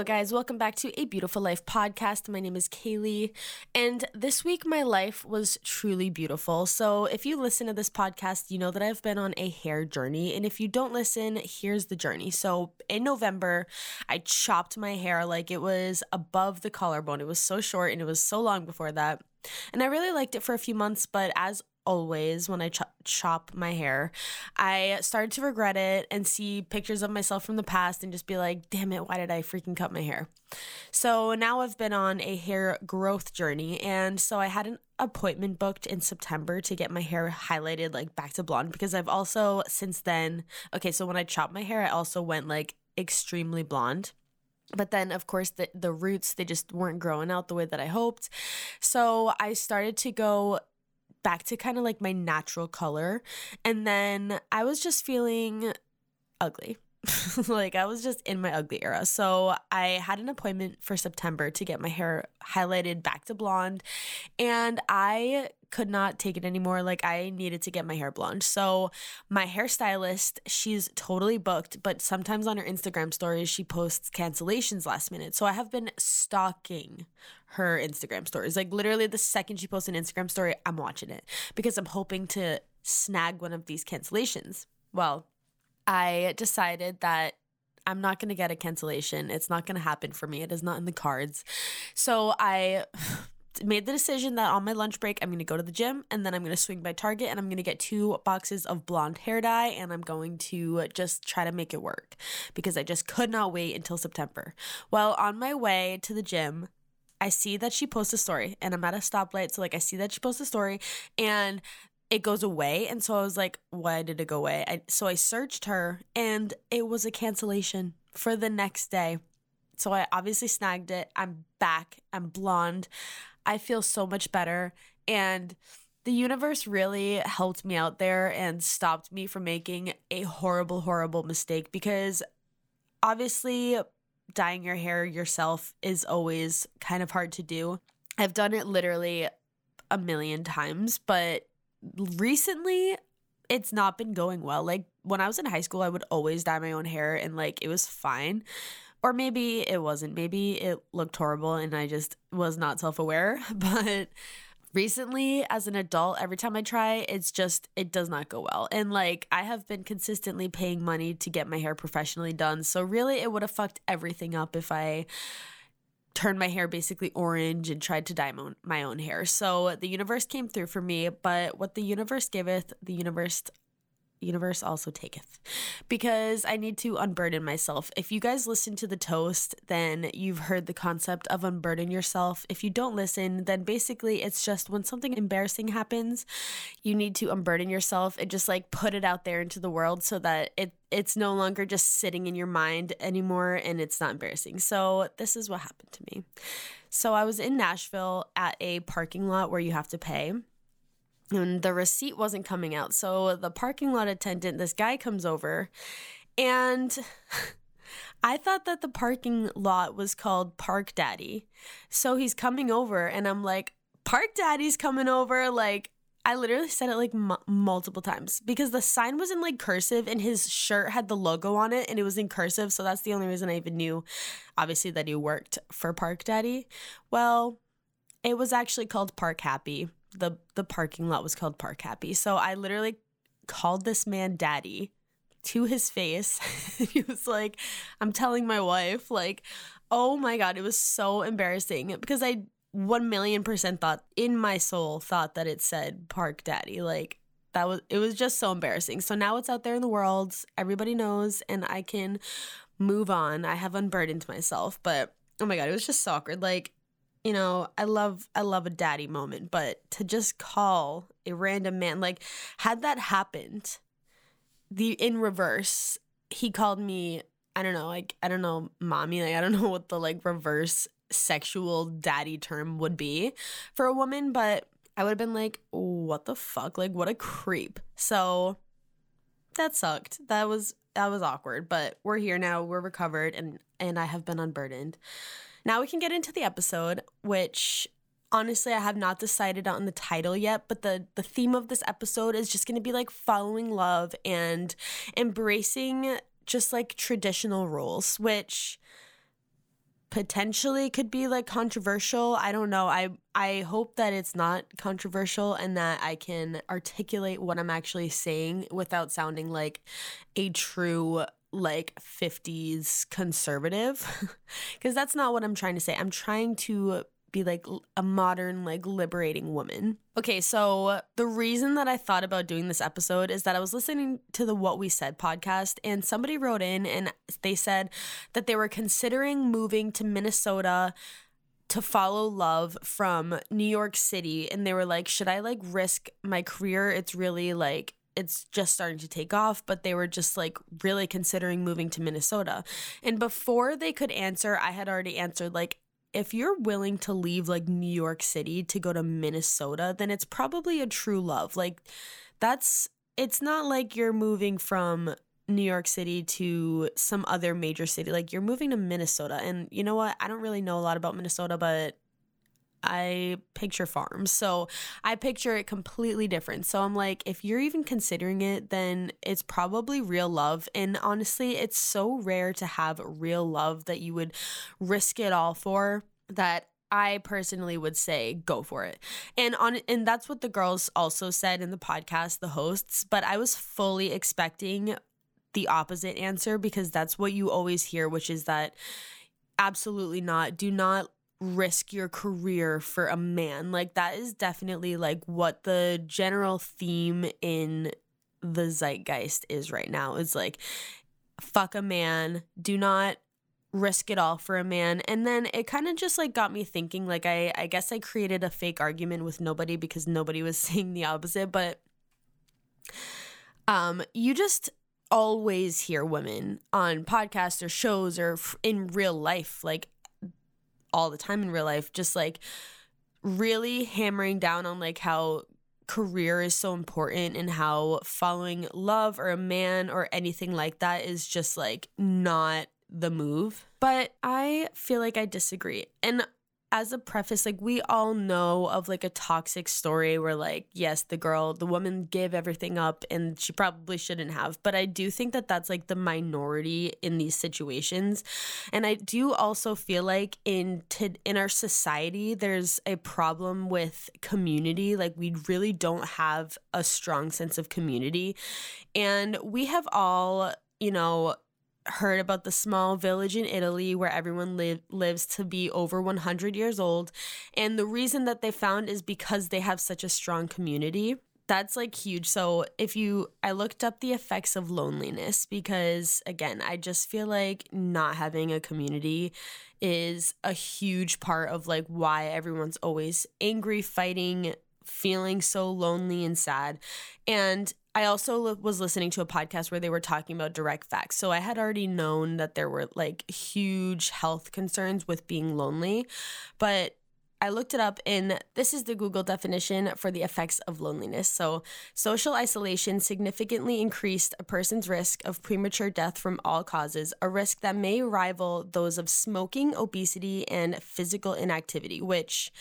Hello, guys. Welcome back to a Beautiful Life podcast. My name is Kaylee, and this week my life was truly beautiful. So, if you listen to this podcast, you know that I've been on a hair journey. And if you don't listen, here's the journey. So, in November, I chopped my hair like it was above the collarbone. It was so short and it was so long before that. And I really liked it for a few months, but as always when I ch- chop my hair. I started to regret it and see pictures of myself from the past and just be like, damn it, why did I freaking cut my hair? So now I've been on a hair growth journey. And so I had an appointment booked in September to get my hair highlighted like back to blonde because I've also since then, okay, so when I chopped my hair, I also went like extremely blonde but then of course the the roots they just weren't growing out the way that I hoped. So I started to go back to kind of like my natural color. And then I was just feeling ugly. like I was just in my ugly era. So I had an appointment for September to get my hair highlighted back to blonde and I could not take it anymore. Like I needed to get my hair blonde. So my hairstylist, she's totally booked, but sometimes on her Instagram stories she posts cancellations last minute. So I have been stalking her Instagram stories. Like literally the second she posts an Instagram story, I'm watching it because I'm hoping to snag one of these cancellations. Well, I decided that I'm not going to get a cancellation. It's not going to happen for me. It is not in the cards. So I made the decision that on my lunch break, I'm going to go to the gym and then I'm going to swing by Target and I'm going to get two boxes of blonde hair dye and I'm going to just try to make it work because I just could not wait until September. Well, on my way to the gym, I see that she posts a story and I'm at a stoplight. So, like, I see that she posts a story and it goes away. And so I was like, why did it go away? I, so I searched her and it was a cancellation for the next day. So I obviously snagged it. I'm back. I'm blonde. I feel so much better. And the universe really helped me out there and stopped me from making a horrible, horrible mistake because obviously dyeing your hair yourself is always kind of hard to do. I've done it literally a million times, but recently it's not been going well. Like when I was in high school, I would always dye my own hair and like it was fine. Or maybe it wasn't. Maybe it looked horrible and I just was not self aware. But recently, as an adult, every time I try, it's just, it does not go well. And like, I have been consistently paying money to get my hair professionally done. So really, it would have fucked everything up if I turned my hair basically orange and tried to dye my own, hair. So the universe came through for me, but what the universe giveth, the universe universe also taketh because I need to unburden myself. If you guys listen to the toast, then you've heard the concept of unburden yourself. If you don't listen, then basically it's just when something embarrassing happens, you need to unburden yourself and just like put it out there into the world so that it it's no longer just sitting in your mind anymore and it's not embarrassing. So this is what happened to me. So I was in Nashville at a parking lot where you have to pay and the receipt wasn't coming out. So the parking lot attendant, this guy comes over and I thought that the parking lot was called Park Daddy. So he's coming over and I'm like, Park Daddy's coming over. Like, I literally said it like m- multiple times because the sign was in like cursive and his shirt had the logo on it and it was in cursive. So that's the only reason I even knew, obviously, that he worked for Park Daddy. Well, it was actually called Park Happy the the parking lot was called Park Happy. So I literally called this man daddy to his face. he was like, I'm telling my wife, like, oh my God, it was so embarrassing because I 1 million percent thought in my soul thought that it said Park Daddy. Like, that was, it was just so embarrassing. So now it's out there in the world. Everybody knows, and I can move on. I have unburdened myself, but oh my God, it was just so awkward. Like, you know, I love I love a daddy moment, but to just call a random man like had that happened the in reverse, he called me I don't know, like I don't know, mommy, like I don't know what the like reverse sexual daddy term would be for a woman, but I would have been like, what the fuck? Like, what a creep. So that sucked. That was that was awkward, but we're here now. We're recovered and and I have been unburdened. Now we can get into the episode, which honestly I have not decided on the title yet, but the the theme of this episode is just going to be like following love and embracing just like traditional roles, which potentially could be like controversial. I don't know. I I hope that it's not controversial and that I can articulate what I'm actually saying without sounding like a true like 50s conservative because that's not what I'm trying to say. I'm trying to be like a modern like liberating woman. Okay, so the reason that I thought about doing this episode is that I was listening to the What We Said podcast and somebody wrote in and they said that they were considering moving to Minnesota to follow love from New York City and they were like, "Should I like risk my career? It's really like it's just starting to take off, but they were just like really considering moving to Minnesota. And before they could answer, I had already answered like if you're willing to leave like New York City to go to Minnesota, then it's probably a true love. Like that's it's not like you're moving from New York City to some other major city. Like you're moving to Minnesota. And you know what? I don't really know a lot about Minnesota, but I picture farms. So I picture it completely different. So I'm like, if you're even considering it, then it's probably real love. And honestly, it's so rare to have real love that you would risk it all for that I personally would say go for it. And on and that's what the girls also said in the podcast, the hosts, but I was fully expecting the opposite answer because that's what you always hear, which is that absolutely not. Do not risk your career for a man. Like that is definitely like what the general theme in the zeitgeist is right now. Is like fuck a man, do not risk it all for a man. And then it kind of just like got me thinking like I I guess I created a fake argument with nobody because nobody was saying the opposite, but um you just always hear women on podcasts or shows or in real life like all the time in real life, just like really hammering down on like how career is so important and how following love or a man or anything like that is just like not the move. But I feel like I disagree. And as a preface, like we all know of like a toxic story where like yes, the girl, the woman gave everything up and she probably shouldn't have, but I do think that that's like the minority in these situations. And I do also feel like in to, in our society there's a problem with community, like we really don't have a strong sense of community. And we have all, you know, heard about the small village in Italy where everyone li- lives to be over 100 years old. And the reason that they found is because they have such a strong community. That's like huge. So, if you, I looked up the effects of loneliness because, again, I just feel like not having a community is a huge part of like why everyone's always angry, fighting, feeling so lonely and sad. And I also was listening to a podcast where they were talking about direct facts. So I had already known that there were like huge health concerns with being lonely, but I looked it up and this is the Google definition for the effects of loneliness. So, social isolation significantly increased a person's risk of premature death from all causes, a risk that may rival those of smoking, obesity, and physical inactivity, which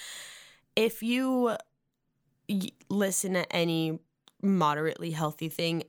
if you listen to any moderately healthy thing,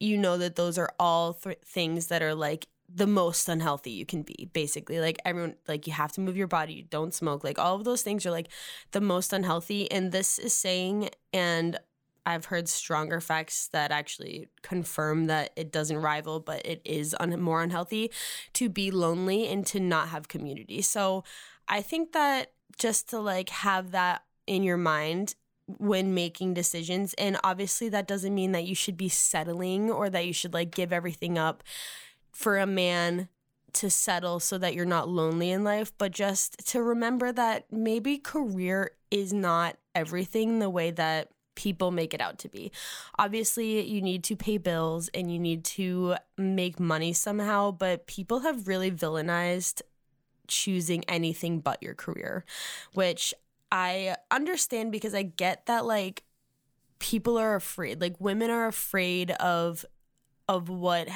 you know that those are all th- things that are like the most unhealthy you can be basically. Like everyone like you have to move your body you don't smoke. Like all of those things are like the most unhealthy. And this is saying and I've heard stronger facts that actually confirm that it doesn't rival, but it is un- more unhealthy to be lonely and to not have community. So I think that just to like have that in your mind when making decisions. And obviously, that doesn't mean that you should be settling or that you should like give everything up for a man to settle so that you're not lonely in life, but just to remember that maybe career is not everything the way that people make it out to be. Obviously, you need to pay bills and you need to make money somehow, but people have really villainized choosing anything but your career, which I understand because I get that like people are afraid. Like women are afraid of of what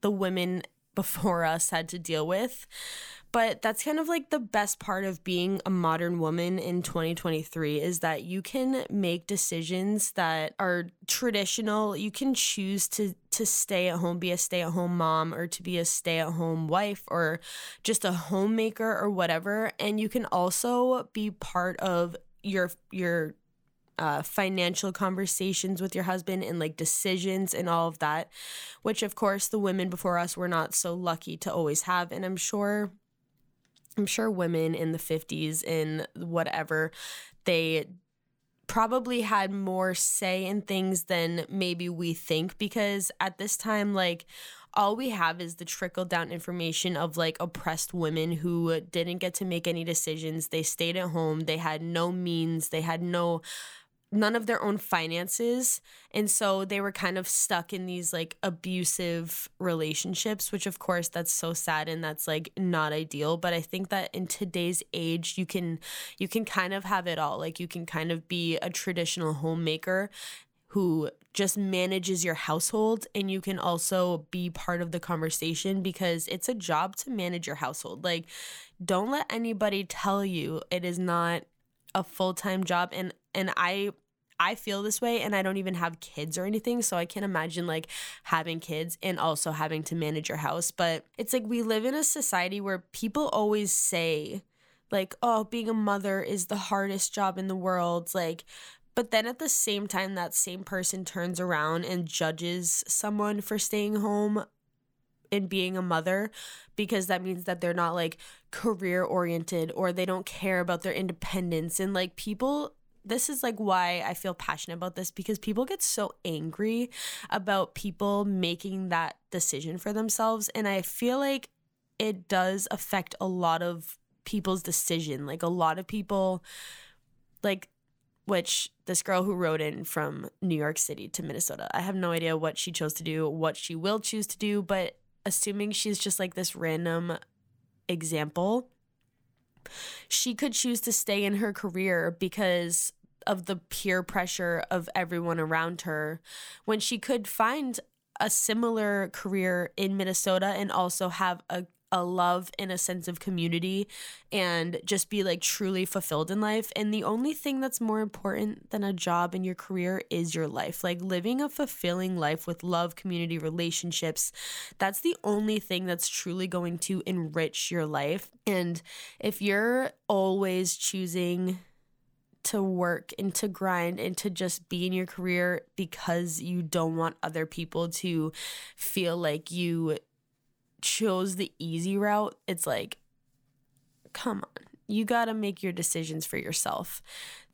the women before us had to deal with. But that's kind of like the best part of being a modern woman in 2023 is that you can make decisions that are traditional. You can choose to to stay at home, be a stay-at-home mom or to be a stay-at-home wife or just a homemaker or whatever, and you can also be part of your your uh, financial conversations with your husband and like decisions and all of that, which of course the women before us were not so lucky to always have. And I'm sure, I'm sure women in the 50s and whatever, they probably had more say in things than maybe we think because at this time, like, all we have is the trickle down information of like oppressed women who didn't get to make any decisions. They stayed at home. They had no means. They had no none of their own finances and so they were kind of stuck in these like abusive relationships which of course that's so sad and that's like not ideal but i think that in today's age you can you can kind of have it all. Like you can kind of be a traditional homemaker who just manages your household and you can also be part of the conversation because it's a job to manage your household. Like don't let anybody tell you it is not a full-time job and and I I feel this way and I don't even have kids or anything. So I can't imagine like having kids and also having to manage your house. But it's like we live in a society where people always say, like, oh, being a mother is the hardest job in the world. Like, but then at the same time, that same person turns around and judges someone for staying home and being a mother because that means that they're not like career oriented or they don't care about their independence. And like people this is like why I feel passionate about this because people get so angry about people making that decision for themselves. And I feel like it does affect a lot of people's decision. Like a lot of people, like, which this girl who wrote in from New York City to Minnesota, I have no idea what she chose to do, what she will choose to do, but assuming she's just like this random example she could choose to stay in her career because of the peer pressure of everyone around her when she could find a similar career in Minnesota and also have a a love and a sense of community and just be like truly fulfilled in life. And the only thing that's more important than a job in your career is your life. Like living a fulfilling life with love, community, relationships. That's the only thing that's truly going to enrich your life. And if you're always choosing to work and to grind and to just be in your career because you don't want other people to feel like you chose the easy route, it's like, come on. You got to make your decisions for yourself.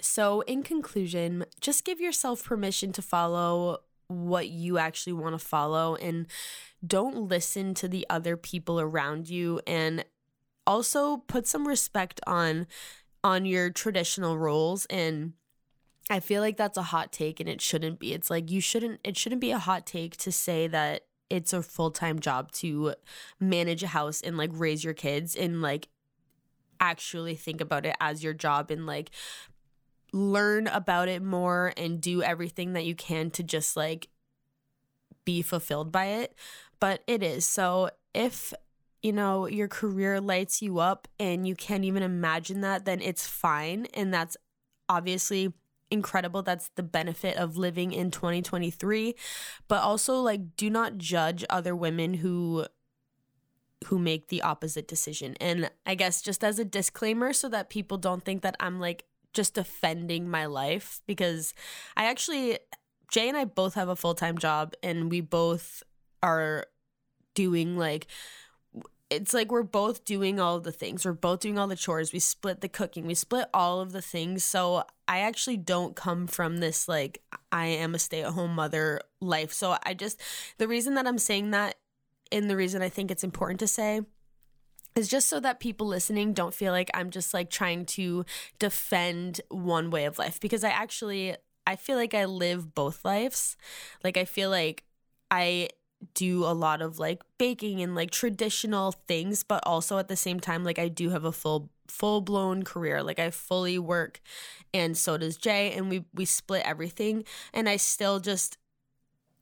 So, in conclusion, just give yourself permission to follow what you actually want to follow and don't listen to the other people around you and also put some respect on on your traditional roles and I feel like that's a hot take and it shouldn't be. It's like you shouldn't it shouldn't be a hot take to say that it's a full-time job to manage a house and like raise your kids and like actually think about it as your job and like learn about it more and do everything that you can to just like be fulfilled by it. But it is. So if you know, your career lights you up and you can't even imagine that, then it's fine. And that's obviously incredible. That's the benefit of living in 2023. But also, like, do not judge other women who who make the opposite decision. And I guess just as a disclaimer so that people don't think that I'm like just defending my life because I actually Jay and I both have a full-time job and we both are doing like it's like we're both doing all the things. We're both doing all the chores. We split the cooking. We split all of the things. So I actually don't come from this like I am a stay-at-home mother life. So I just the reason that I'm saying that and the reason I think it's important to say is just so that people listening don't feel like I'm just like trying to defend one way of life because I actually I feel like I live both lives. Like I feel like I do a lot of like baking and like traditional things, but also at the same time, like I do have a full full blown career. Like I fully work and so does Jay and we we split everything and I still just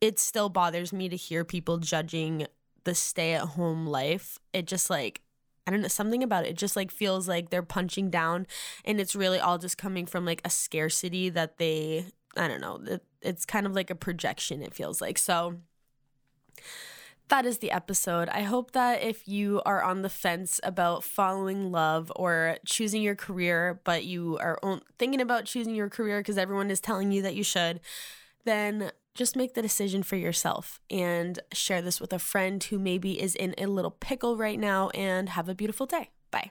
it still bothers me to hear people judging the stay at home life. It just like I don't know, something about it. it just like feels like they're punching down and it's really all just coming from like a scarcity that they I don't know, it, it's kind of like a projection it feels like. So that is the episode. I hope that if you are on the fence about following love or choosing your career, but you are thinking about choosing your career because everyone is telling you that you should, then just make the decision for yourself and share this with a friend who maybe is in a little pickle right now and have a beautiful day. Bye.